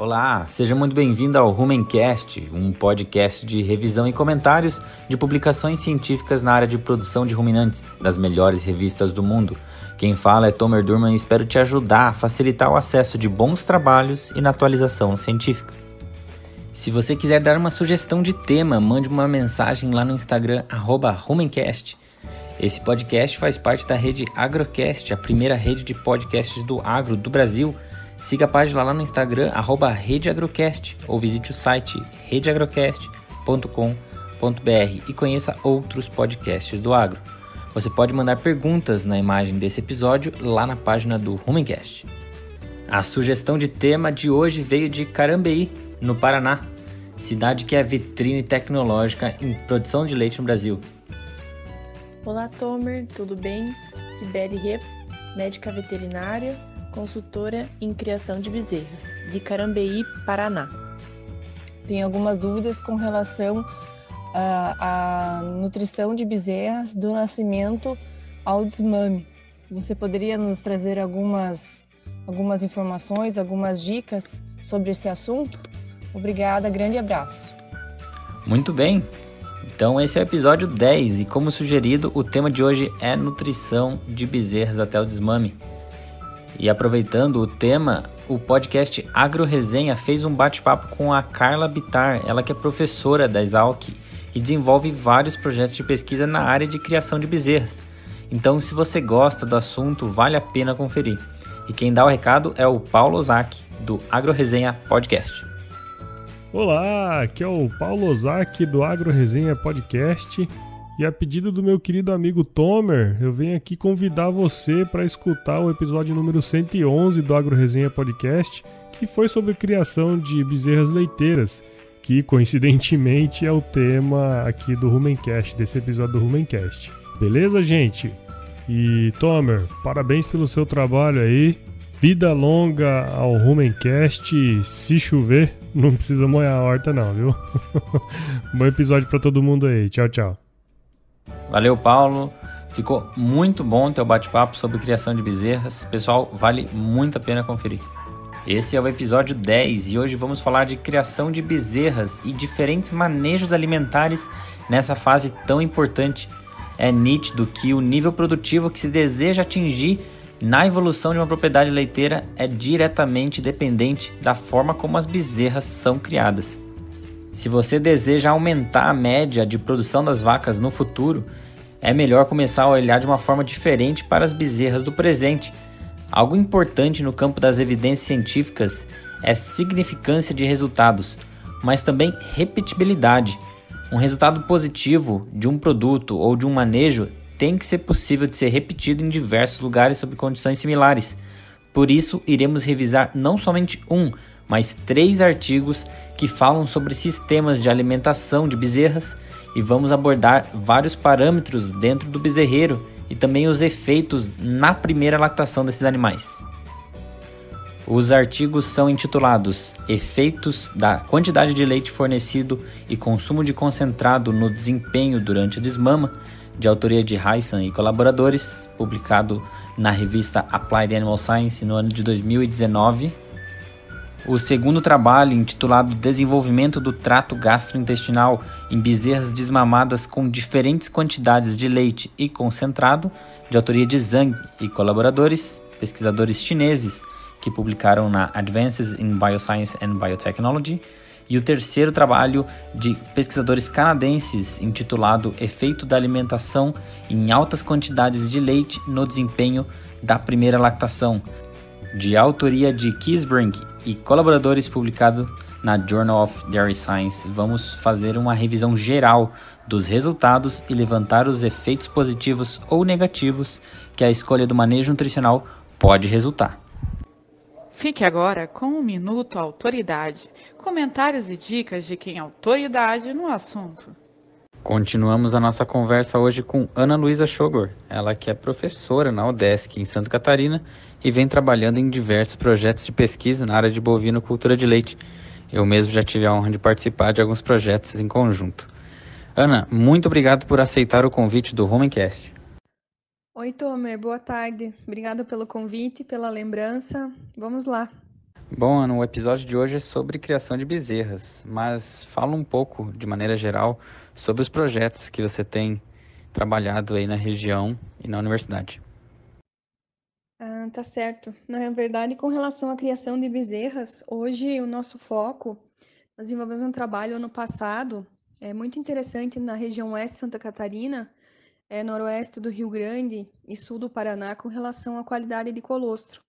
Olá, seja muito bem-vindo ao Rumencast, um podcast de revisão e comentários de publicações científicas na área de produção de ruminantes das melhores revistas do mundo. Quem fala é Tomer Durman e espero te ajudar a facilitar o acesso de bons trabalhos e na atualização científica. Se você quiser dar uma sugestão de tema, mande uma mensagem lá no Instagram, Rumencast. Esse podcast faz parte da rede Agrocast, a primeira rede de podcasts do agro do Brasil. Siga a página lá no Instagram, RedeAgrocast, ou visite o site redeagrocast.com.br e conheça outros podcasts do agro. Você pode mandar perguntas na imagem desse episódio lá na página do Rumencast. A sugestão de tema de hoje veio de Carambeí, no Paraná, cidade que é vitrine tecnológica em produção de leite no Brasil. Olá, Tomer, tudo bem? Sibeli Rep, médica veterinária, consultora em criação de bezerras, de Carambeí, Paraná. Tenho algumas dúvidas com relação à, à nutrição de bezerras do nascimento ao desmame. Você poderia nos trazer algumas, algumas informações, algumas dicas sobre esse assunto? Obrigada, grande abraço. Muito bem, então esse é o episódio 10 e como sugerido, o tema de hoje é nutrição de bezerras até o desmame. E aproveitando o tema, o podcast Agro Resenha fez um bate-papo com a Carla Bitar, ela que é professora da Exalc e desenvolve vários projetos de pesquisa na área de criação de bezerras. Então, se você gosta do assunto, vale a pena conferir. E quem dá o recado é o Paulo Ozaki, do Agro Resenha Podcast. Olá, aqui é o Paulo Ozaki do Agro Resenha Podcast. E a pedido do meu querido amigo Tomer, eu venho aqui convidar você para escutar o episódio número 111 do Agro Resenha Podcast, que foi sobre criação de bezerras leiteiras, que coincidentemente é o tema aqui do Rumencast, desse episódio do Rumencast. Beleza, gente? E Tomer, parabéns pelo seu trabalho aí. Vida longa ao Rumencast. Se chover, não precisa molhar a horta, não, viu? Bom episódio para todo mundo aí. Tchau, tchau. Valeu, Paulo. Ficou muito bom o teu bate-papo sobre criação de bezerras. Pessoal, vale muito a pena conferir. Esse é o episódio 10 e hoje vamos falar de criação de bezerras e diferentes manejos alimentares nessa fase tão importante. É nítido que o nível produtivo que se deseja atingir na evolução de uma propriedade leiteira é diretamente dependente da forma como as bezerras são criadas. Se você deseja aumentar a média de produção das vacas no futuro, é melhor começar a olhar de uma forma diferente para as bezerras do presente. Algo importante no campo das evidências científicas é significância de resultados, mas também repetibilidade. Um resultado positivo de um produto ou de um manejo tem que ser possível de ser repetido em diversos lugares sob condições similares. Por isso, iremos revisar não somente um, mas três artigos que falam sobre sistemas de alimentação de bezerras e vamos abordar vários parâmetros dentro do bezerreiro e também os efeitos na primeira lactação desses animais. Os artigos são intitulados Efeitos da quantidade de leite fornecido e consumo de concentrado no desempenho durante a desmama de autoria de Heisen e colaboradores, publicado na revista Applied Animal Science no ano de 2019. O segundo trabalho, intitulado Desenvolvimento do trato gastrointestinal em bezerras desmamadas com diferentes quantidades de leite e concentrado, de autoria de Zhang e colaboradores, pesquisadores chineses, que publicaram na Advances in Bioscience and Biotechnology, e o terceiro trabalho de pesquisadores canadenses, intitulado Efeito da alimentação em altas quantidades de leite no desempenho da primeira lactação, de autoria de Kisbrink e colaboradores, publicado na Journal of Dairy Science. Vamos fazer uma revisão geral dos resultados e levantar os efeitos positivos ou negativos que a escolha do manejo nutricional pode resultar. Fique agora com um minuto autoridade, comentários e dicas de quem é autoridade no assunto. Continuamos a nossa conversa hoje com Ana Luísa Schogor, ela que é professora na UDESC em Santa Catarina e vem trabalhando em diversos projetos de pesquisa na área de bovinocultura de leite. Eu mesmo já tive a honra de participar de alguns projetos em conjunto. Ana, muito obrigado por aceitar o convite do Homencast. Oi, Tomer, boa tarde. Obrigado pelo convite, pela lembrança. Vamos lá. Bom, Ana, o episódio de hoje é sobre criação de bezerras, mas fala um pouco, de maneira geral, sobre os projetos que você tem trabalhado aí na região e na universidade. Ah, tá certo. Na verdade, com relação à criação de bezerras, hoje o nosso foco, nós desenvolvemos um trabalho ano passado, é muito interessante na região oeste de Santa Catarina, é, noroeste do Rio Grande e sul do Paraná com relação à qualidade de colostro.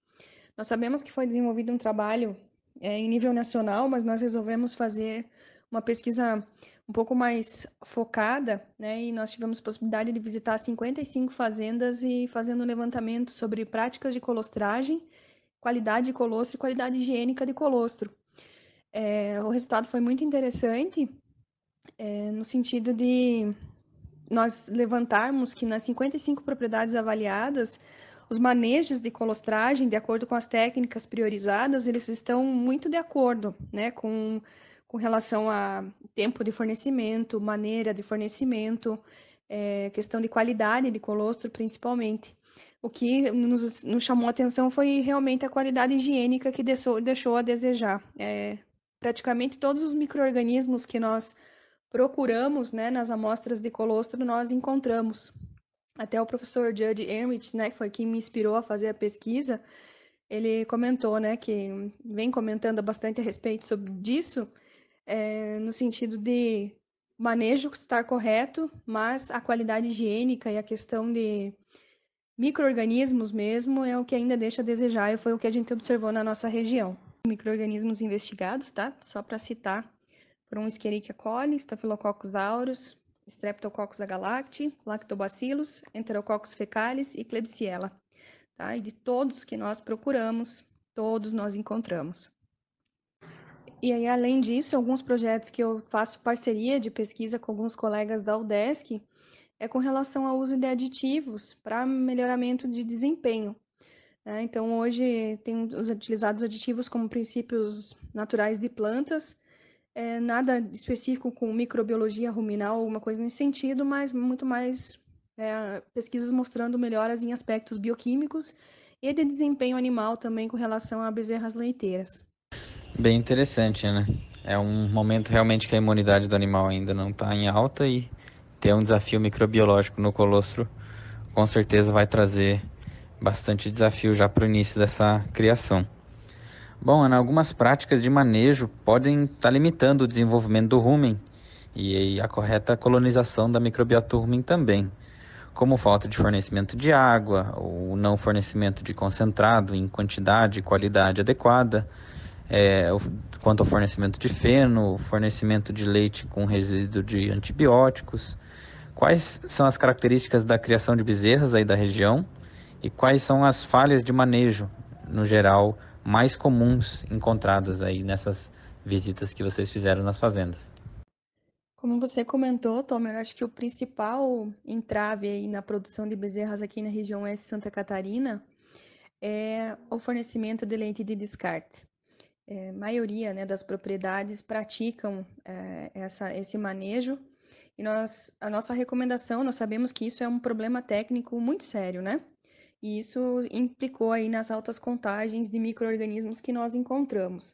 Nós sabemos que foi desenvolvido um trabalho é, em nível nacional, mas nós resolvemos fazer uma pesquisa um pouco mais focada, né? E nós tivemos a possibilidade de visitar 55 fazendas e fazendo um levantamento sobre práticas de colostragem, qualidade de colostro e qualidade higiênica de colostro. É, o resultado foi muito interessante, é, no sentido de nós levantarmos que nas 55 propriedades avaliadas, os manejos de colostragem, de acordo com as técnicas priorizadas, eles estão muito de acordo, né, com, com relação a tempo de fornecimento, maneira de fornecimento, é, questão de qualidade de colostro, principalmente. O que nos, nos, chamou a atenção foi realmente a qualidade higiênica que deixou, deixou a desejar. É, praticamente todos os micro-organismos que nós procuramos né, nas amostras de colostro, nós encontramos. Até o professor Judd Ermich, né, que foi quem me inspirou a fazer a pesquisa, ele comentou, né, que vem comentando bastante a respeito sobre disso, é, no sentido de manejo estar correto, mas a qualidade higiênica e a questão de microorganismos mesmo é o que ainda deixa a desejar e foi o que a gente observou na nossa região. Microorganismos investigados, tá? Só para citar, foram Escherichia coli, Staphylococcus aureus, Streptococcus agalacti, Lactobacillus, Enterococcus fecalis e Klebsiella. Tá? E de todos que nós procuramos, todos nós encontramos. E aí, além disso, alguns projetos que eu faço parceria de pesquisa com alguns colegas da UDESC é com relação ao uso de aditivos para melhoramento de desempenho. Né? Então, hoje tem os utilizados aditivos como princípios naturais de plantas, é, nada específico com microbiologia ruminal, alguma coisa nesse sentido, mas muito mais é, pesquisas mostrando melhoras em aspectos bioquímicos e de desempenho animal também com relação a bezerras leiteiras. Bem interessante, né? É um momento realmente que a imunidade do animal ainda não está em alta e ter um desafio microbiológico no colostro com certeza vai trazer bastante desafio já para o início dessa criação. Bom, Ana, algumas práticas de manejo podem estar tá limitando o desenvolvimento do rumen e a correta colonização da microbiota rumen também, como falta de fornecimento de água, ou não fornecimento de concentrado em quantidade e qualidade adequada, é, quanto ao fornecimento de feno, fornecimento de leite com resíduo de antibióticos. Quais são as características da criação de bezerras aí da região e quais são as falhas de manejo, no geral, mais comuns encontradas aí nessas visitas que vocês fizeram nas fazendas? Como você comentou, Tomer, acho que o principal entrave aí na produção de bezerras aqui na região oeste de Santa Catarina é o fornecimento de leite de descarte. É, maioria né, das propriedades praticam é, essa, esse manejo e nós, a nossa recomendação, nós sabemos que isso é um problema técnico muito sério, né? E isso implicou aí nas altas contagens de micro-organismos que nós encontramos.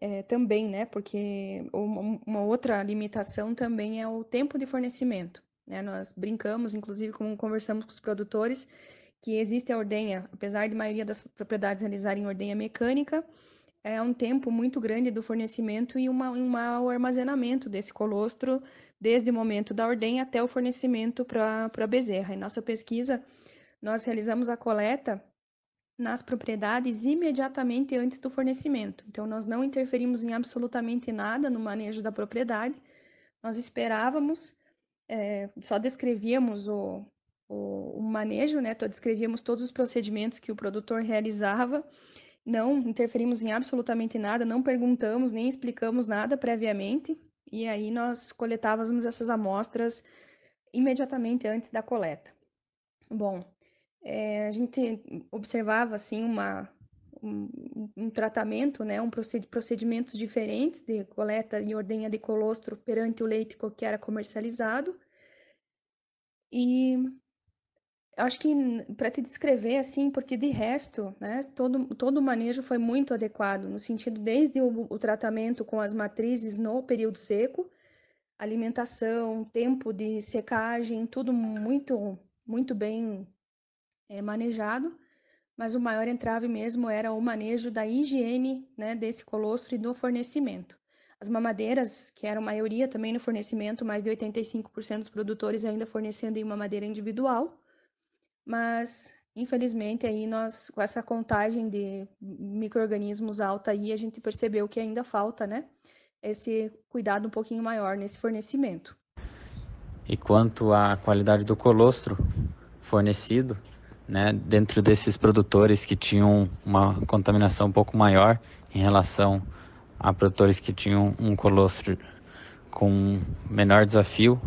É, também, né, porque uma outra limitação também é o tempo de fornecimento. Né? Nós brincamos, inclusive, como conversamos com os produtores, que existe a ordenha, apesar de a maioria das propriedades realizarem ordenha mecânica, é um tempo muito grande do fornecimento e uma, um mau armazenamento desse colostro, desde o momento da ordenha até o fornecimento para a bezerra. Em nossa pesquisa, nós realizamos a coleta nas propriedades imediatamente antes do fornecimento. Então, nós não interferimos em absolutamente nada no manejo da propriedade. Nós esperávamos, é, só descrevíamos o, o, o manejo, né? Descrevíamos todos os procedimentos que o produtor realizava. Não interferimos em absolutamente nada, não perguntamos nem explicamos nada previamente. E aí nós coletávamos essas amostras imediatamente antes da coleta. Bom, é, a gente observava assim uma, um, um, tratamento, né, um procedimentos diferentes de coleta e ordenha de colostro perante o leite que era comercializado. E acho que para te descrever assim, porque de resto, né, todo, todo o manejo foi muito adequado, no sentido desde o, o tratamento com as matrizes no período seco, alimentação, tempo de secagem, tudo muito, muito bem é, manejado, mas o maior entrave mesmo era o manejo da higiene né, desse colostro e do fornecimento. As mamadeiras, que eram maioria também no fornecimento, mais de 85% dos produtores ainda fornecendo em mamadeira individual, mas infelizmente aí nós com essa contagem de microrganismos alta aí a gente percebeu que ainda falta, né, esse cuidado um pouquinho maior nesse fornecimento. E quanto à qualidade do colostro fornecido, né, dentro desses produtores que tinham uma contaminação um pouco maior em relação a produtores que tinham um colostro com menor desafio,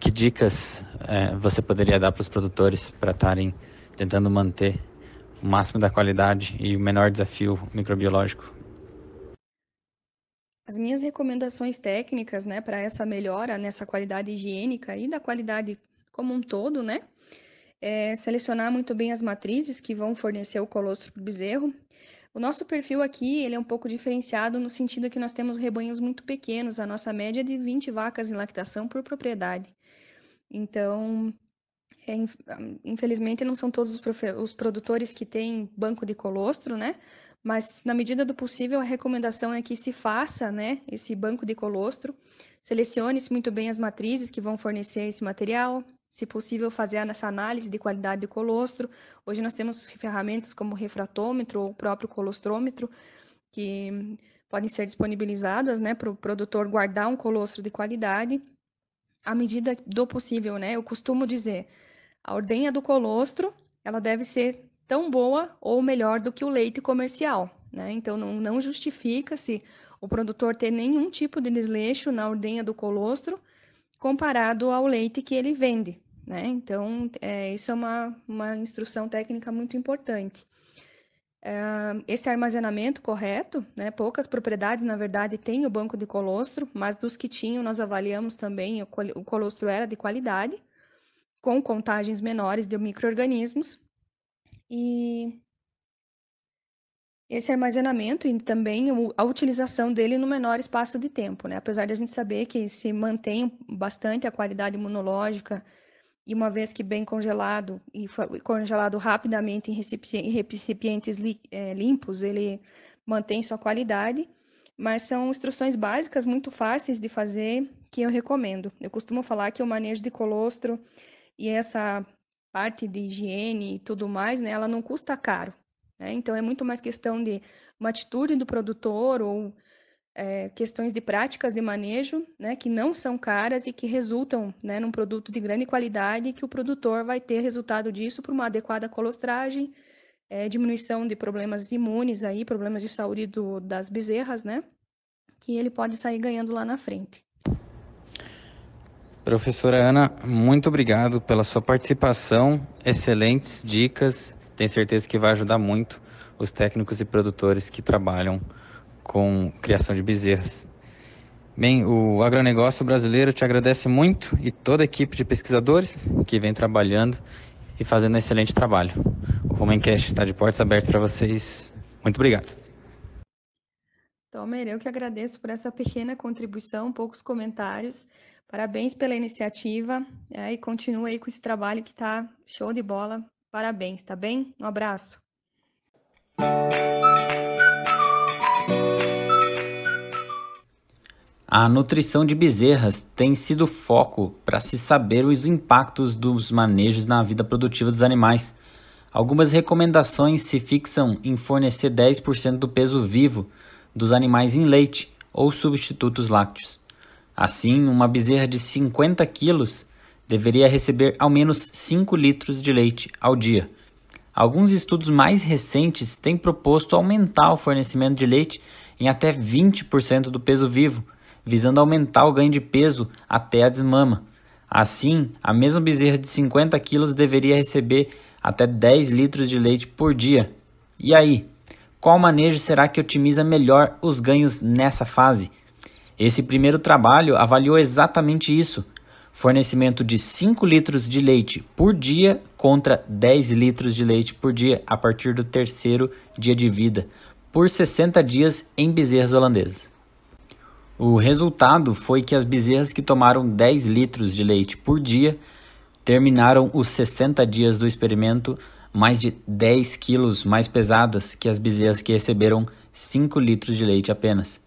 que dicas é, você poderia dar para os produtores para estarem tentando manter o máximo da qualidade e o menor desafio microbiológico? As minhas recomendações técnicas, né, para essa melhora nessa qualidade higiênica e da qualidade como um todo, né, é selecionar muito bem as matrizes que vão fornecer o colostro para o bezerro. O nosso perfil aqui ele é um pouco diferenciado no sentido que nós temos rebanhos muito pequenos, a nossa média é de 20 vacas em lactação por propriedade. Então, é, infelizmente não são todos os, os produtores que têm banco de colostro, né? Mas na medida do possível a recomendação é que se faça, né, esse banco de colostro, selecione-se muito bem as matrizes que vão fornecer esse material, se possível, fazer essa análise de qualidade de colostro. Hoje nós temos ferramentas como o refratômetro ou o próprio colostrômetro, que podem ser disponibilizadas né, para o produtor guardar um colostro de qualidade à medida do possível. Né? Eu costumo dizer, a ordenha do colostro ela deve ser tão boa ou melhor do que o leite comercial. Né? Então, não, não justifica-se o produtor ter nenhum tipo de desleixo na ordenha do colostro, comparado ao leite que ele vende. Né? Então, é, isso é uma, uma instrução técnica muito importante. É, esse armazenamento correto, né? poucas propriedades, na verdade, têm o banco de colostro, mas dos que tinham, nós avaliamos também, o, o colostro era de qualidade, com contagens menores de micro-organismos. E esse armazenamento e também a utilização dele no menor espaço de tempo, né? Apesar de a gente saber que se mantém bastante a qualidade imunológica e uma vez que bem congelado e congelado rapidamente em recipientes é, limpos, ele mantém sua qualidade, mas são instruções básicas muito fáceis de fazer que eu recomendo. Eu costumo falar que o manejo de colostro e essa parte de higiene e tudo mais, né, ela não custa caro. Né? Então, é muito mais questão de uma atitude do produtor ou é, questões de práticas de manejo, né, que não são caras e que resultam né, num produto de grande qualidade que o produtor vai ter resultado disso por uma adequada colostragem, é, diminuição de problemas imunes aí, problemas de saúde do, das bezerras, né, que ele pode sair ganhando lá na frente. Professora Ana, muito obrigado pela sua participação, excelentes dicas tenho certeza que vai ajudar muito os técnicos e produtores que trabalham com criação de bezerras. Bem, o agronegócio brasileiro te agradece muito e toda a equipe de pesquisadores que vem trabalhando e fazendo um excelente trabalho. O Rumencast está de portas abertas para vocês. Muito obrigado. Tomer, eu que agradeço por essa pequena contribuição, poucos comentários. Parabéns pela iniciativa é, e continua aí com esse trabalho que está show de bola. Parabéns, tá bem? Um abraço. A nutrição de bezerras tem sido foco para se saber os impactos dos manejos na vida produtiva dos animais. Algumas recomendações se fixam em fornecer 10% do peso vivo dos animais em leite ou substitutos lácteos. Assim, uma bezerra de 50 quilos deveria receber ao menos 5 litros de leite ao dia. Alguns estudos mais recentes têm proposto aumentar o fornecimento de leite em até 20% do peso vivo, visando aumentar o ganho de peso até a desmama. Assim, a mesma bezerra de 50 quilos deveria receber até 10 litros de leite por dia. E aí, qual manejo será que otimiza melhor os ganhos nessa fase? Esse primeiro trabalho avaliou exatamente isso fornecimento de 5 litros de leite por dia contra 10 litros de leite por dia a partir do terceiro dia de vida, por 60 dias em bezerras holandesas. O resultado foi que as bezerras que tomaram 10 litros de leite por dia terminaram os 60 dias do experimento mais de 10 quilos mais pesadas que as bezerras que receberam 5 litros de leite apenas.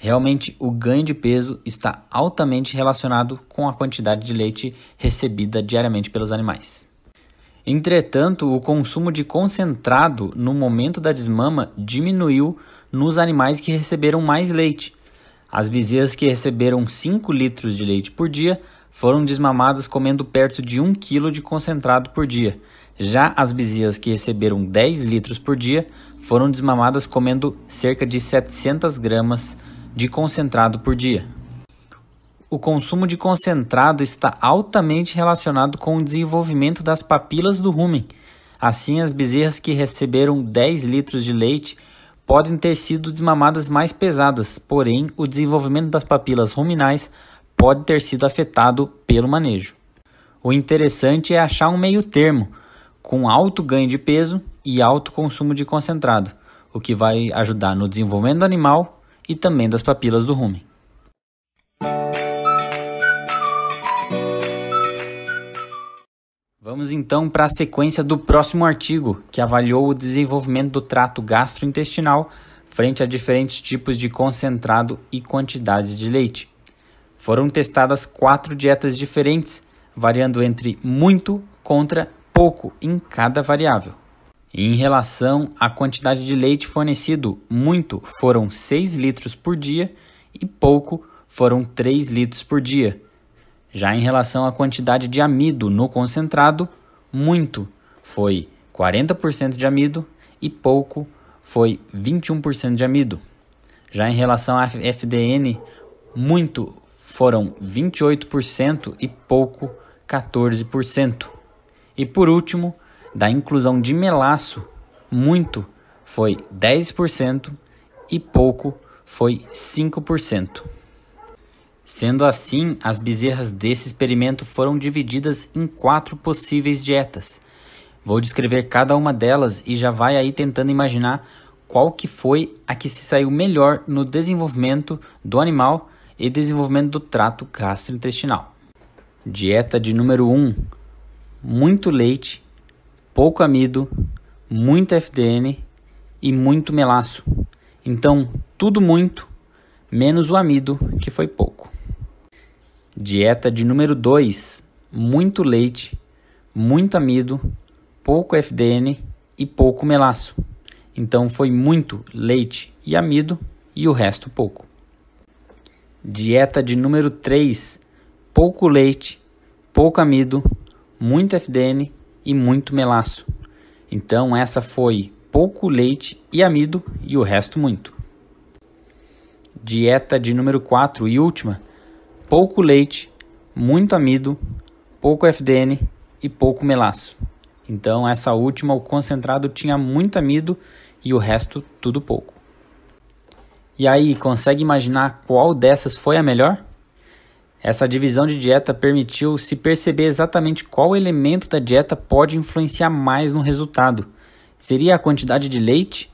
Realmente, o ganho de peso está altamente relacionado com a quantidade de leite recebida diariamente pelos animais. Entretanto, o consumo de concentrado no momento da desmama diminuiu nos animais que receberam mais leite. As bezerras que receberam 5 litros de leite por dia foram desmamadas comendo perto de 1 kg de concentrado por dia. Já as bezerras que receberam 10 litros por dia foram desmamadas comendo cerca de 700 gramas de concentrado por dia. O consumo de concentrado está altamente relacionado com o desenvolvimento das papilas do rumen. Assim, as bezerras que receberam 10 litros de leite podem ter sido desmamadas mais pesadas, porém, o desenvolvimento das papilas ruminais pode ter sido afetado pelo manejo. O interessante é achar um meio termo, com alto ganho de peso e alto consumo de concentrado, o que vai ajudar no desenvolvimento do animal e também das papilas do rumen. Vamos então para a sequência do próximo artigo, que avaliou o desenvolvimento do trato gastrointestinal frente a diferentes tipos de concentrado e quantidades de leite. Foram testadas quatro dietas diferentes, variando entre muito contra pouco em cada variável. Em relação à quantidade de leite fornecido, muito foram 6 litros por dia e pouco foram 3 litros por dia. Já em relação à quantidade de amido no concentrado, muito foi 40% de amido e pouco foi 21% de amido. Já em relação à FDN, muito foram 28% e pouco 14%. E por último, da inclusão de melaço, muito foi 10% e pouco foi 5%. Sendo assim, as bezerras desse experimento foram divididas em quatro possíveis dietas. Vou descrever cada uma delas e já vai aí tentando imaginar qual que foi a que se saiu melhor no desenvolvimento do animal e desenvolvimento do trato gastrointestinal. Dieta de número 1: um, muito leite pouco amido, muito FDN e muito melaço. Então, tudo muito, menos o amido, que foi pouco. Dieta de número 2: muito leite, muito amido, pouco FDN e pouco melaço. Então, foi muito leite e amido e o resto pouco. Dieta de número 3: pouco leite, pouco amido, muito FDN e muito melaço. Então essa foi pouco leite e amido e o resto muito. Dieta de número 4 e última: pouco leite, muito amido, pouco FDN e pouco melaço. Então essa última o concentrado tinha muito amido e o resto tudo pouco. E aí, consegue imaginar qual dessas foi a melhor? Essa divisão de dieta permitiu se perceber exatamente qual elemento da dieta pode influenciar mais no resultado. Seria a quantidade de leite,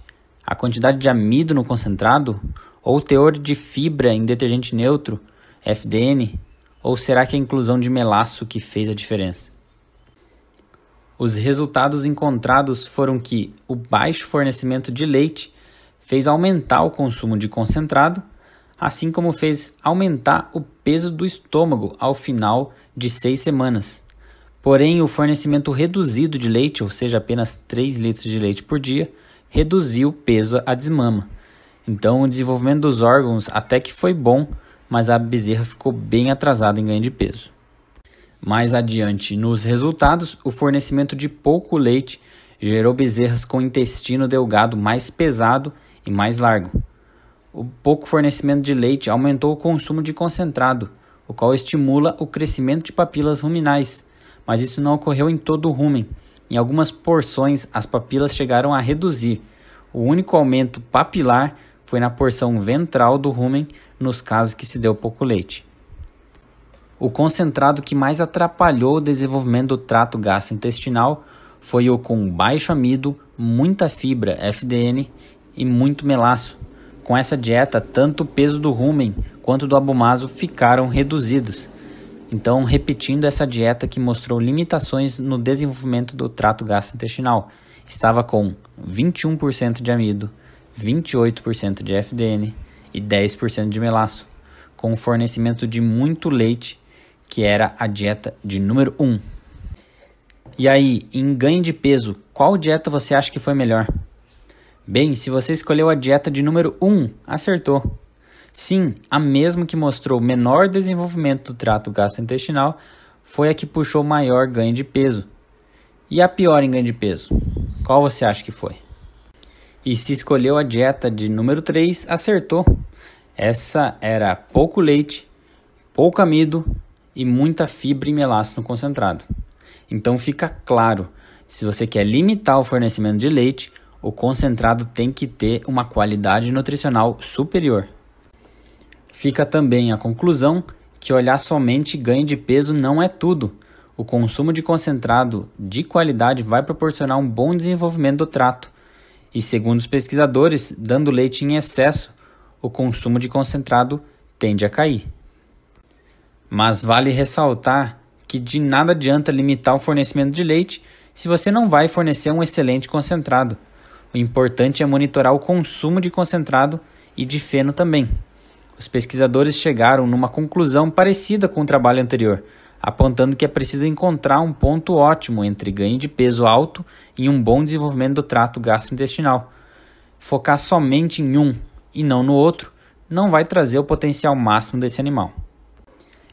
a quantidade de amido no concentrado, ou o teor de fibra em detergente neutro, FDN, ou será que a inclusão de melaço que fez a diferença? Os resultados encontrados foram que o baixo fornecimento de leite fez aumentar o consumo de concentrado assim como fez aumentar o peso do estômago ao final de seis semanas. Porém, o fornecimento reduzido de leite, ou seja, apenas 3 litros de leite por dia, reduziu o peso à desmama. Então, o desenvolvimento dos órgãos até que foi bom, mas a bezerra ficou bem atrasada em ganho de peso. Mais adiante, nos resultados, o fornecimento de pouco leite gerou bezerras com intestino delgado mais pesado e mais largo, o pouco fornecimento de leite aumentou o consumo de concentrado, o qual estimula o crescimento de papilas ruminais, mas isso não ocorreu em todo o rumen. Em algumas porções, as papilas chegaram a reduzir. O único aumento papilar foi na porção ventral do rumen, nos casos que se deu pouco leite. o concentrado que mais atrapalhou o desenvolvimento do trato gastrointestinal foi o com baixo amido, muita fibra FDN e muito melaço. Com essa dieta, tanto o peso do rumen quanto do abomaso ficaram reduzidos. Então, repetindo essa dieta que mostrou limitações no desenvolvimento do trato gastrointestinal, estava com 21% de amido, 28% de FDN e 10% de melaço, com o fornecimento de muito leite, que era a dieta de número 1. E aí, em ganho de peso, qual dieta você acha que foi melhor? Bem, se você escolheu a dieta de número 1, acertou. Sim, a mesma que mostrou menor desenvolvimento do trato gastrointestinal foi a que puxou maior ganho de peso. E a pior em ganho de peso? Qual você acha que foi? E se escolheu a dieta de número 3, acertou. Essa era pouco leite, pouco amido e muita fibra e melaço no concentrado. Então fica claro, se você quer limitar o fornecimento de leite, o concentrado tem que ter uma qualidade nutricional superior. Fica também a conclusão que olhar somente ganho de peso não é tudo. O consumo de concentrado de qualidade vai proporcionar um bom desenvolvimento do trato. E segundo os pesquisadores, dando leite em excesso, o consumo de concentrado tende a cair. Mas vale ressaltar que de nada adianta limitar o fornecimento de leite se você não vai fornecer um excelente concentrado. O importante é monitorar o consumo de concentrado e de feno também. Os pesquisadores chegaram numa conclusão parecida com o trabalho anterior, apontando que é preciso encontrar um ponto ótimo entre ganho de peso alto e um bom desenvolvimento do trato gastrointestinal. Focar somente em um e não no outro não vai trazer o potencial máximo desse animal.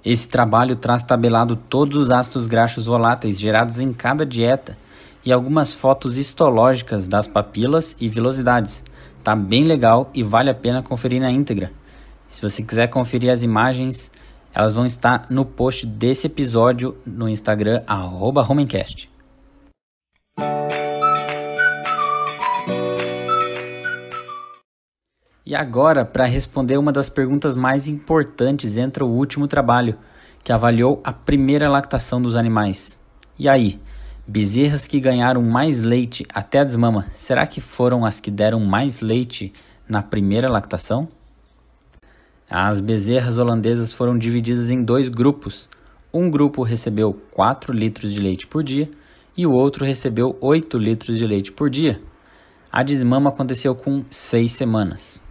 Esse trabalho traz tabelado todos os ácidos graxos voláteis gerados em cada dieta e algumas fotos histológicas das papilas e velocidades. Tá bem legal e vale a pena conferir na íntegra. Se você quiser conferir as imagens, elas vão estar no post desse episódio no Instagram @homencast. E agora, para responder uma das perguntas mais importantes, entra o último trabalho, que avaliou a primeira lactação dos animais. E aí, bezerras que ganharam mais leite até a desmama, será que foram as que deram mais leite na primeira lactação? As bezerras holandesas foram divididas em dois grupos. Um grupo recebeu 4 litros de leite por dia e o outro recebeu 8 litros de leite por dia. A desmama aconteceu com 6 semanas.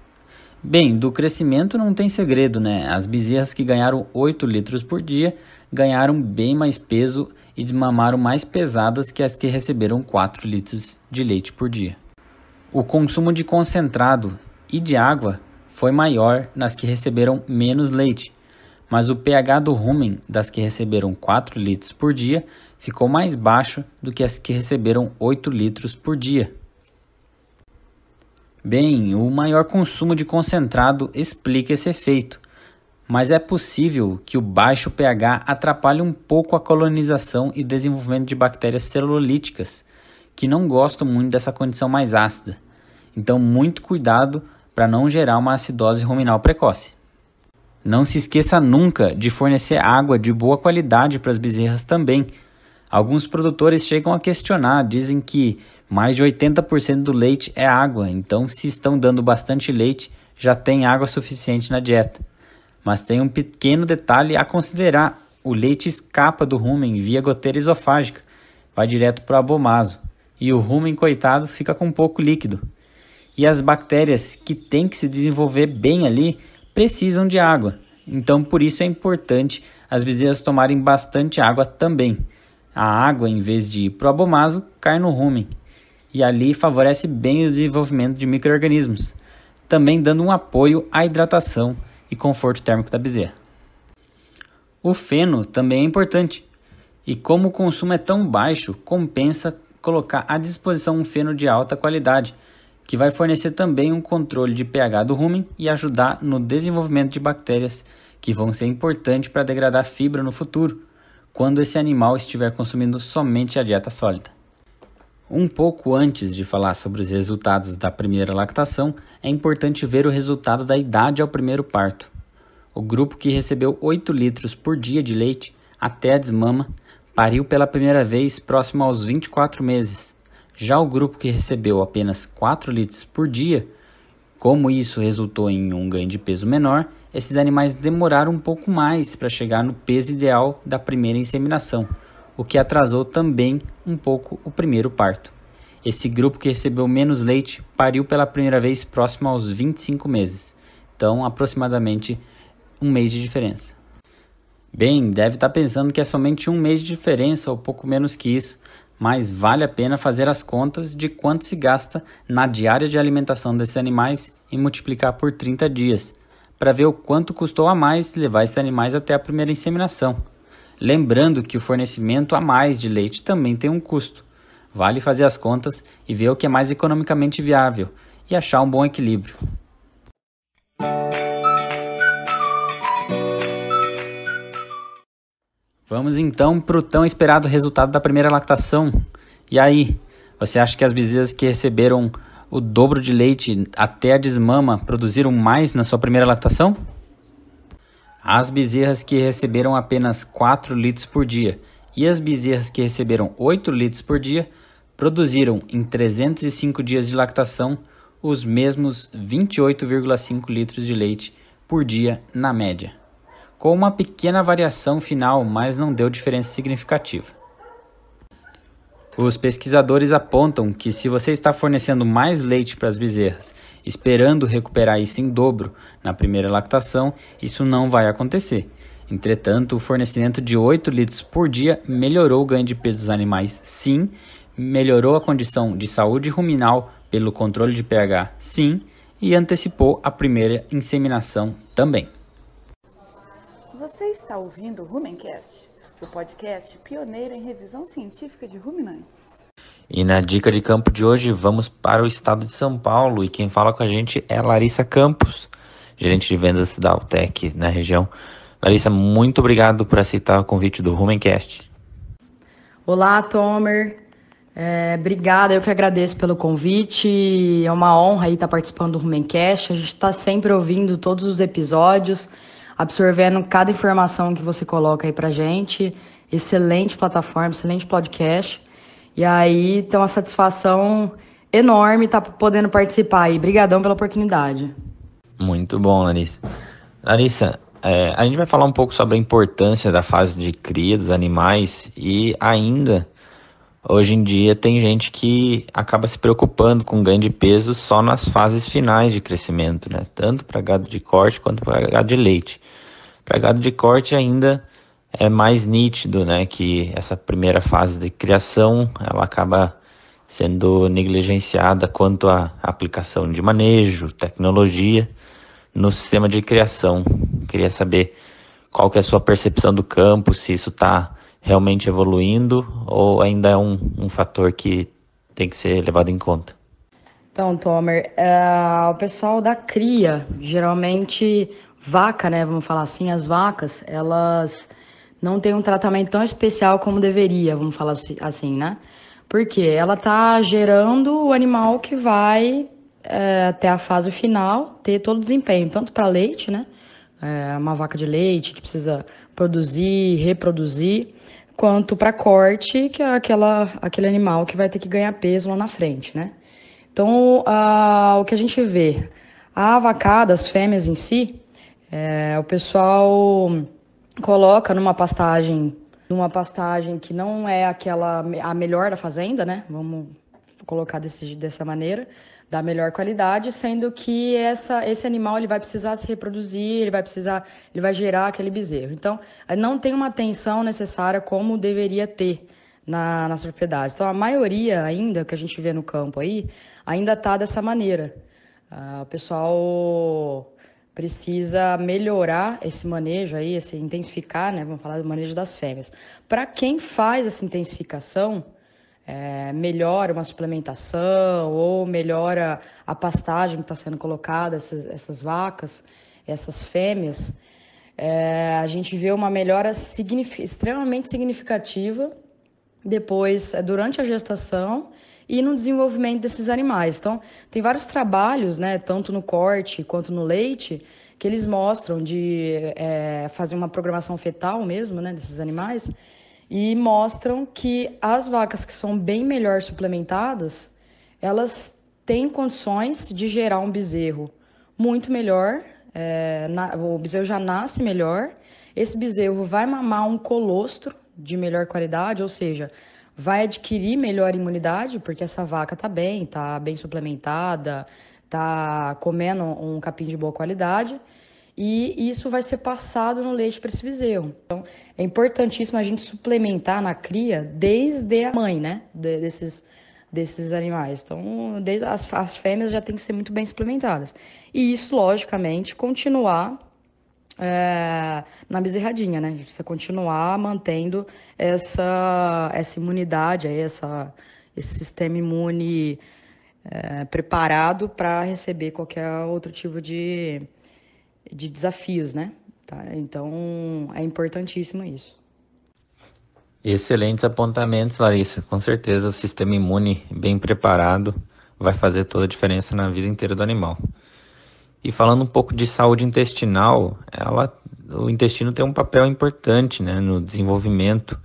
Bem, do crescimento não tem segredo, né? As bezerras que ganharam 8 litros por dia ganharam bem mais peso e desmamaram mais pesadas que as que receberam 4 litros de leite por dia. O consumo de concentrado e de água foi maior nas que receberam menos leite, mas o pH do rumen das que receberam 4 litros por dia ficou mais baixo do que as que receberam 8 litros por dia. Bem, o maior consumo de concentrado explica esse efeito, mas é possível que o baixo pH atrapalhe um pouco a colonização e desenvolvimento de bactérias celulíticas, que não gostam muito dessa condição mais ácida. Então, muito cuidado para não gerar uma acidose ruminal precoce. Não se esqueça nunca de fornecer água de boa qualidade para as bezerras também. Alguns produtores chegam a questionar, dizem que mais de 80% do leite é água, então se estão dando bastante leite, já tem água suficiente na dieta. Mas tem um pequeno detalhe a considerar: o leite escapa do rumen via goteira esofágica, vai direto para o abomaso, e o rumen, coitado, fica com pouco líquido. E as bactérias que têm que se desenvolver bem ali precisam de água, então por isso é importante as bezerras tomarem bastante água também. A água, em vez de ir para o abomaso, cai no rumen. E ali favorece bem o desenvolvimento de micro-organismos, também dando um apoio à hidratação e conforto térmico da bezerra. O feno também é importante, e como o consumo é tão baixo, compensa colocar à disposição um feno de alta qualidade, que vai fornecer também um controle de pH do rumen e ajudar no desenvolvimento de bactérias que vão ser importantes para degradar fibra no futuro, quando esse animal estiver consumindo somente a dieta sólida. Um pouco antes de falar sobre os resultados da primeira lactação, é importante ver o resultado da idade ao primeiro parto. o grupo que recebeu 8 litros por dia de leite até a desmama pariu pela primeira vez próximo aos 24 meses. Já o grupo que recebeu apenas 4 litros por dia, como isso resultou em um ganho de peso menor, esses animais demoraram um pouco mais para chegar no peso ideal da primeira inseminação, o que atrasou também um pouco o primeiro parto. Esse grupo que recebeu menos leite pariu pela primeira vez próximo aos 25 meses, então aproximadamente um mês de diferença. Bem, deve estar tá pensando que é somente um mês de diferença ou pouco menos que isso, mas vale a pena fazer as contas de quanto se gasta na diária de alimentação desses animais e multiplicar por 30 dias, para ver o quanto custou a mais levar esses animais até a primeira inseminação. Lembrando que o fornecimento a mais de leite também tem um custo. Vale fazer as contas e ver o que é mais economicamente viável e achar um bom equilíbrio. Vamos então para o tão esperado resultado da primeira lactação. E aí, você acha que as bezerras que receberam o dobro de leite até a desmama produziram mais na sua primeira lactação? As bezerras que receberam apenas 4 litros por dia e as bezerras que receberam 8 litros por dia produziram em 305 dias de lactação os mesmos 28,5 litros de leite por dia na média com uma pequena variação final, mas não deu diferença significativa. Os pesquisadores apontam que se você está fornecendo mais leite para as bezerras, esperando recuperar isso em dobro na primeira lactação, isso não vai acontecer. Entretanto, o fornecimento de 8 litros por dia melhorou o ganho de peso dos animais, sim, melhorou a condição de saúde ruminal pelo controle de pH, sim, e antecipou a primeira inseminação também. Você está ouvindo o Rumencast, o podcast pioneiro em revisão científica de ruminantes. E na dica de campo de hoje, vamos para o estado de São Paulo e quem fala com a gente é Larissa Campos, gerente de vendas da Altec na região. Larissa, muito obrigado por aceitar o convite do Rumencast. Olá, Tomer. É, obrigada, eu que agradeço pelo convite. É uma honra estar participando do Rumencast. A gente está sempre ouvindo todos os episódios absorvendo cada informação que você coloca aí pra gente. Excelente plataforma, excelente podcast. E aí tem uma satisfação enorme estar tá podendo participar aí. Obrigadão pela oportunidade. Muito bom, Larissa. Larissa, é, a gente vai falar um pouco sobre a importância da fase de cria dos animais e ainda hoje em dia tem gente que acaba se preocupando com ganho de peso só nas fases finais de crescimento, né? Tanto para gado de corte quanto para gado de leite. Para gado de corte ainda é mais nítido, né, que essa primeira fase de criação ela acaba sendo negligenciada quanto à aplicação de manejo, tecnologia no sistema de criação. Queria saber qual que é a sua percepção do campo, se isso está realmente evoluindo ou ainda é um, um fator que tem que ser levado em conta. Então, Tomer, uh, o pessoal da cria, geralmente vaca, né, vamos falar assim, as vacas, elas não têm um tratamento tão especial como deveria, vamos falar assim, né? Porque ela tá gerando o animal que vai é, até a fase final ter todo o desempenho, tanto para leite, né? É, uma vaca de leite que precisa produzir, reproduzir, quanto para corte, que é aquela, aquele animal que vai ter que ganhar peso lá na frente, né? Então, o que a gente vê, a vacada, as fêmeas em si, é, o pessoal coloca numa pastagem, numa pastagem que não é aquela a melhor da fazenda, né? Vamos colocar desse, dessa maneira, da melhor qualidade, sendo que essa, esse animal ele vai precisar se reproduzir, ele vai precisar, ele vai gerar aquele bezerro. Então, não tem uma atenção necessária como deveria ter na, nas propriedades. Então, a maioria ainda que a gente vê no campo aí, ainda está dessa maneira. Ah, o pessoal precisa melhorar esse manejo aí, esse intensificar, né? Vamos falar do manejo das fêmeas. Para quem faz essa intensificação, é, melhora uma suplementação ou melhora a pastagem que está sendo colocada, essas, essas, vacas, essas fêmeas, é, a gente vê uma melhora extremamente significativa depois, é, durante a gestação e no desenvolvimento desses animais. Então, tem vários trabalhos, né, tanto no corte quanto no leite, que eles mostram de é, fazer uma programação fetal mesmo, né, desses animais, e mostram que as vacas que são bem melhor suplementadas, elas têm condições de gerar um bezerro muito melhor, é, na, o bezerro já nasce melhor, esse bezerro vai mamar um colostro de melhor qualidade, ou seja, vai adquirir melhor imunidade, porque essa vaca está bem, está bem suplementada, está comendo um capim de boa qualidade, e isso vai ser passado no leite para esse bezerro. Então, é importantíssimo a gente suplementar na cria desde a mãe, né, desses, desses animais. Então, desde as, as fêmeas já têm que ser muito bem suplementadas. E isso, logicamente, continuar é, na bezerradinha, né? Você continuar mantendo essa, essa imunidade, essa, esse sistema imune é, preparado para receber qualquer outro tipo de, de desafios, né? Tá? Então, é importantíssimo isso. Excelentes apontamentos, Larissa. Com certeza o sistema imune bem preparado vai fazer toda a diferença na vida inteira do animal. E falando um pouco de saúde intestinal, ela, o intestino tem um papel importante né, no desenvolvimento,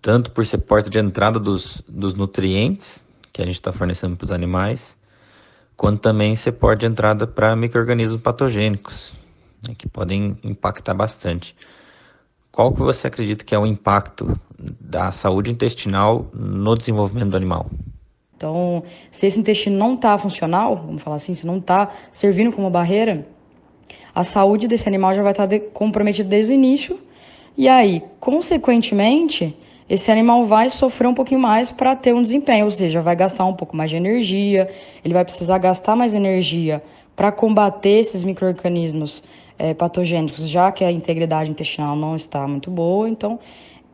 tanto por ser porta de entrada dos, dos nutrientes que a gente está fornecendo para os animais, quanto também ser porta de entrada para micro-organismos patogênicos, né, que podem impactar bastante. Qual que você acredita que é o impacto da saúde intestinal no desenvolvimento do animal? Então, se esse intestino não está funcional, vamos falar assim, se não está servindo como barreira, a saúde desse animal já vai estar tá comprometida desde o início. E aí, consequentemente, esse animal vai sofrer um pouquinho mais para ter um desempenho, ou seja, vai gastar um pouco mais de energia, ele vai precisar gastar mais energia para combater esses micro-organismos é, patogênicos, já que a integridade intestinal não está muito boa. Então,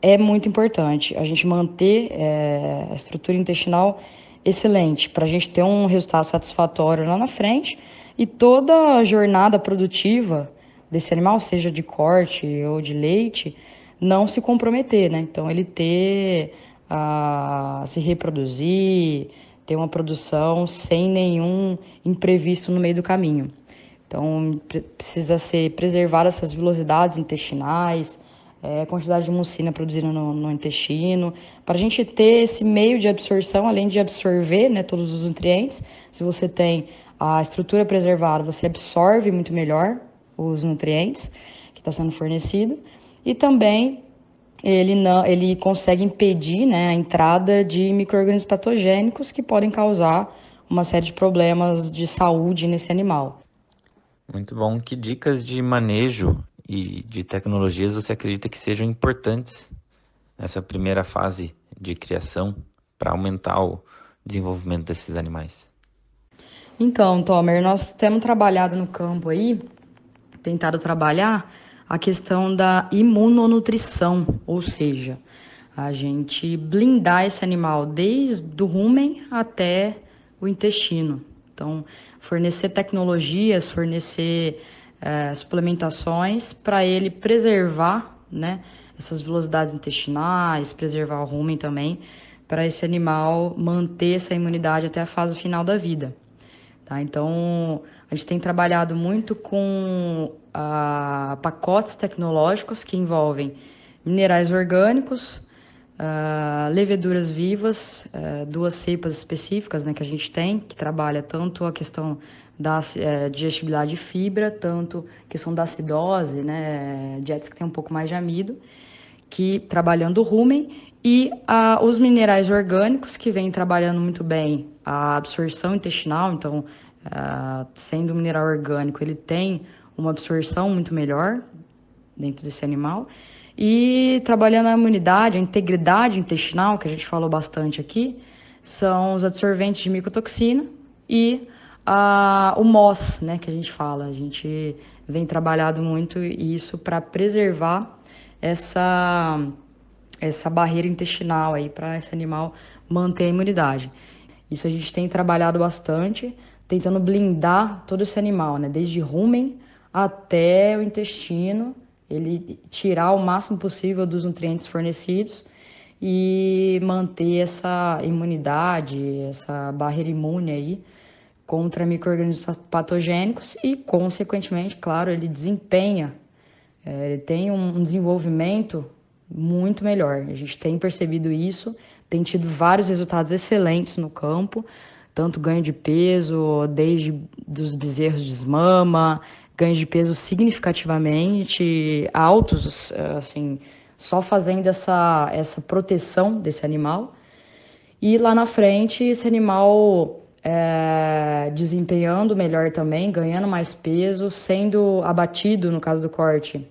é muito importante a gente manter é, a estrutura intestinal excelente, para a gente ter um resultado satisfatório lá na frente e toda a jornada produtiva desse animal, seja de corte ou de leite, não se comprometer, né? Então ele ter a se reproduzir, ter uma produção sem nenhum imprevisto no meio do caminho. Então precisa ser preservadas essas velocidades intestinais, é, quantidade de mucina produzida no, no intestino, para a gente ter esse meio de absorção, além de absorver né, todos os nutrientes. Se você tem a estrutura preservada, você absorve muito melhor os nutrientes que está sendo fornecido e também ele não, ele consegue impedir né, a entrada de microrganismos patogênicos que podem causar uma série de problemas de saúde nesse animal. Muito bom. Que dicas de manejo e de tecnologias você acredita que sejam importantes nessa primeira fase de criação para aumentar o desenvolvimento desses animais? Então, Tomer, nós temos trabalhado no campo aí, tentado trabalhar a questão da imunonutrição, ou seja, a gente blindar esse animal desde o rumen até o intestino. Então, fornecer tecnologias, fornecer é, suplementações para ele preservar, né, essas velocidades intestinais, preservar o rumen também, para esse animal manter essa imunidade até a fase final da vida. Tá? Então, a gente tem trabalhado muito com ah, pacotes tecnológicos que envolvem minerais orgânicos, ah, leveduras vivas, ah, duas cepas específicas né, que a gente tem, que trabalha tanto a questão da é, digestibilidade de fibra, tanto questão da acidose, né, dietas que tem um pouco mais de amido, que trabalhando o rumen, e a, os minerais orgânicos, que vêm trabalhando muito bem a absorção intestinal, então, a, sendo um mineral orgânico, ele tem uma absorção muito melhor dentro desse animal, e trabalhando a imunidade, a integridade intestinal, que a gente falou bastante aqui, são os absorventes de micotoxina e a, o MOS, né, que a gente fala. A gente vem trabalhado muito isso para preservar essa, essa barreira intestinal aí para esse animal manter a imunidade. Isso a gente tem trabalhado bastante, tentando blindar todo esse animal, né, desde rumen até o intestino, ele tirar o máximo possível dos nutrientes fornecidos e manter essa imunidade, essa barreira imune aí contra micro-organismos patogênicos e, consequentemente, claro, ele desempenha, é, ele tem um desenvolvimento muito melhor. A gente tem percebido isso, tem tido vários resultados excelentes no campo, tanto ganho de peso, desde dos bezerros de esmama, ganho de peso significativamente altos, assim, só fazendo essa, essa proteção desse animal. E lá na frente, esse animal é, desempenhando melhor também, ganhando mais peso, sendo abatido no caso do corte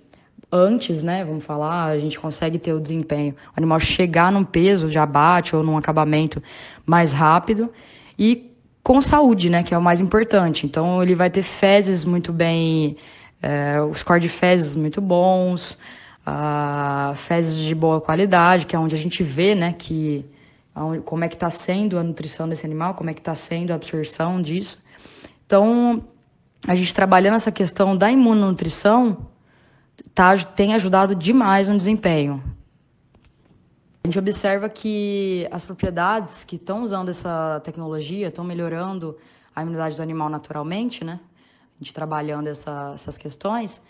antes, né? Vamos falar, a gente consegue ter o desempenho. O animal chegar num peso de abate ou num acabamento mais rápido e com saúde, né? Que é o mais importante. Então ele vai ter fezes muito bem, é, os cor de fezes muito bons, uh, fezes de boa qualidade, que é onde a gente vê, né? Que como é que está sendo a nutrição desse animal, como é que está sendo a absorção disso. Então, a gente trabalhando essa questão da imunonutrição tá, tem ajudado demais no desempenho. A gente observa que as propriedades que estão usando essa tecnologia estão melhorando a imunidade do animal naturalmente, né? A gente trabalhando essa, essas questões,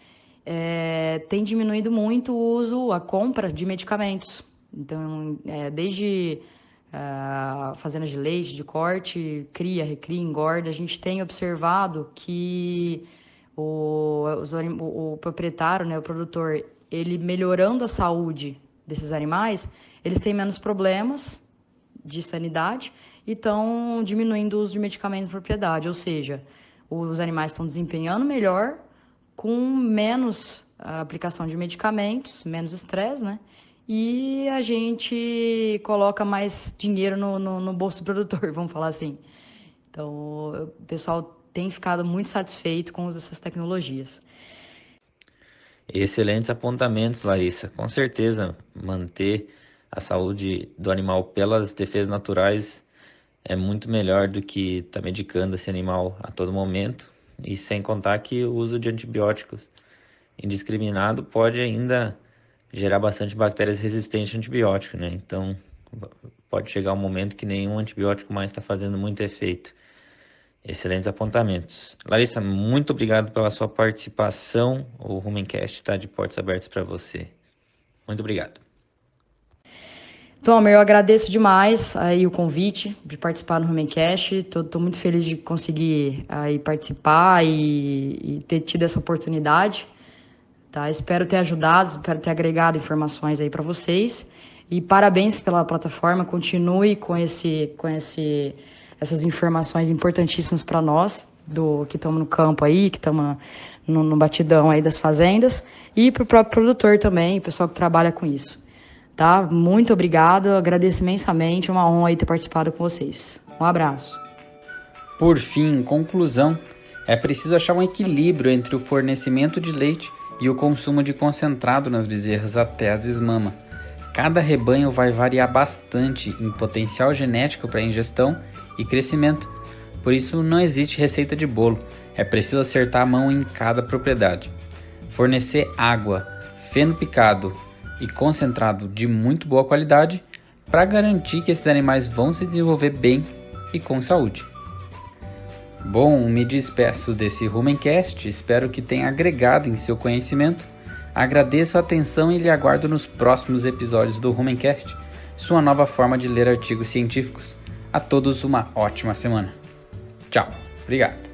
é, tem diminuído muito o uso, a compra de medicamentos. Então, é, desde uh, fazendas de leite, de corte, cria, recria, engorda, a gente tem observado que o, o, o proprietário, né, o produtor, ele melhorando a saúde desses animais, eles têm menos problemas de sanidade e estão diminuindo o uso de medicamentos de propriedade, ou seja, os animais estão desempenhando melhor com menos aplicação de medicamentos, menos estresse, né? e a gente coloca mais dinheiro no, no, no bolso do produtor, vamos falar assim. Então, o pessoal tem ficado muito satisfeito com essas tecnologias. Excelentes apontamentos, Larissa. Com certeza, manter a saúde do animal pelas defesas naturais é muito melhor do que estar tá medicando esse animal a todo momento. E sem contar que o uso de antibióticos indiscriminado pode ainda gerar bastante bactérias resistentes a antibiótico, né? Então pode chegar um momento que nenhum antibiótico mais está fazendo muito efeito. Excelentes apontamentos. Larissa, muito obrigado pela sua participação. O Rumencast está de portas abertas para você. Muito obrigado. Tomer, eu agradeço demais aí o convite de participar no Rumencast. Estou muito feliz de conseguir aí participar e, e ter tido essa oportunidade. Tá? Espero ter ajudado, espero ter agregado informações aí para vocês. E parabéns pela plataforma, continue com esse com esse essas informações importantíssimas para nós do que estamos no campo aí, que estamos no, no, batidão aí das fazendas e para o próprio produtor também, o pessoal que trabalha com isso. Tá? Muito obrigado, agradeço imensamente, uma honra ter participado com vocês. Um abraço. Por fim, conclusão, é preciso achar um equilíbrio entre o fornecimento de leite e o consumo de concentrado nas bezerras até a desmama. Cada rebanho vai variar bastante em potencial genético para ingestão e crescimento, por isso não existe receita de bolo, é preciso acertar a mão em cada propriedade. Fornecer água, feno picado e concentrado de muito boa qualidade para garantir que esses animais vão se desenvolver bem e com saúde. Bom, me despeço desse Rumencast, espero que tenha agregado em seu conhecimento. Agradeço a atenção e lhe aguardo nos próximos episódios do Rumencast, sua nova forma de ler artigos científicos. A todos uma ótima semana. Tchau, obrigado.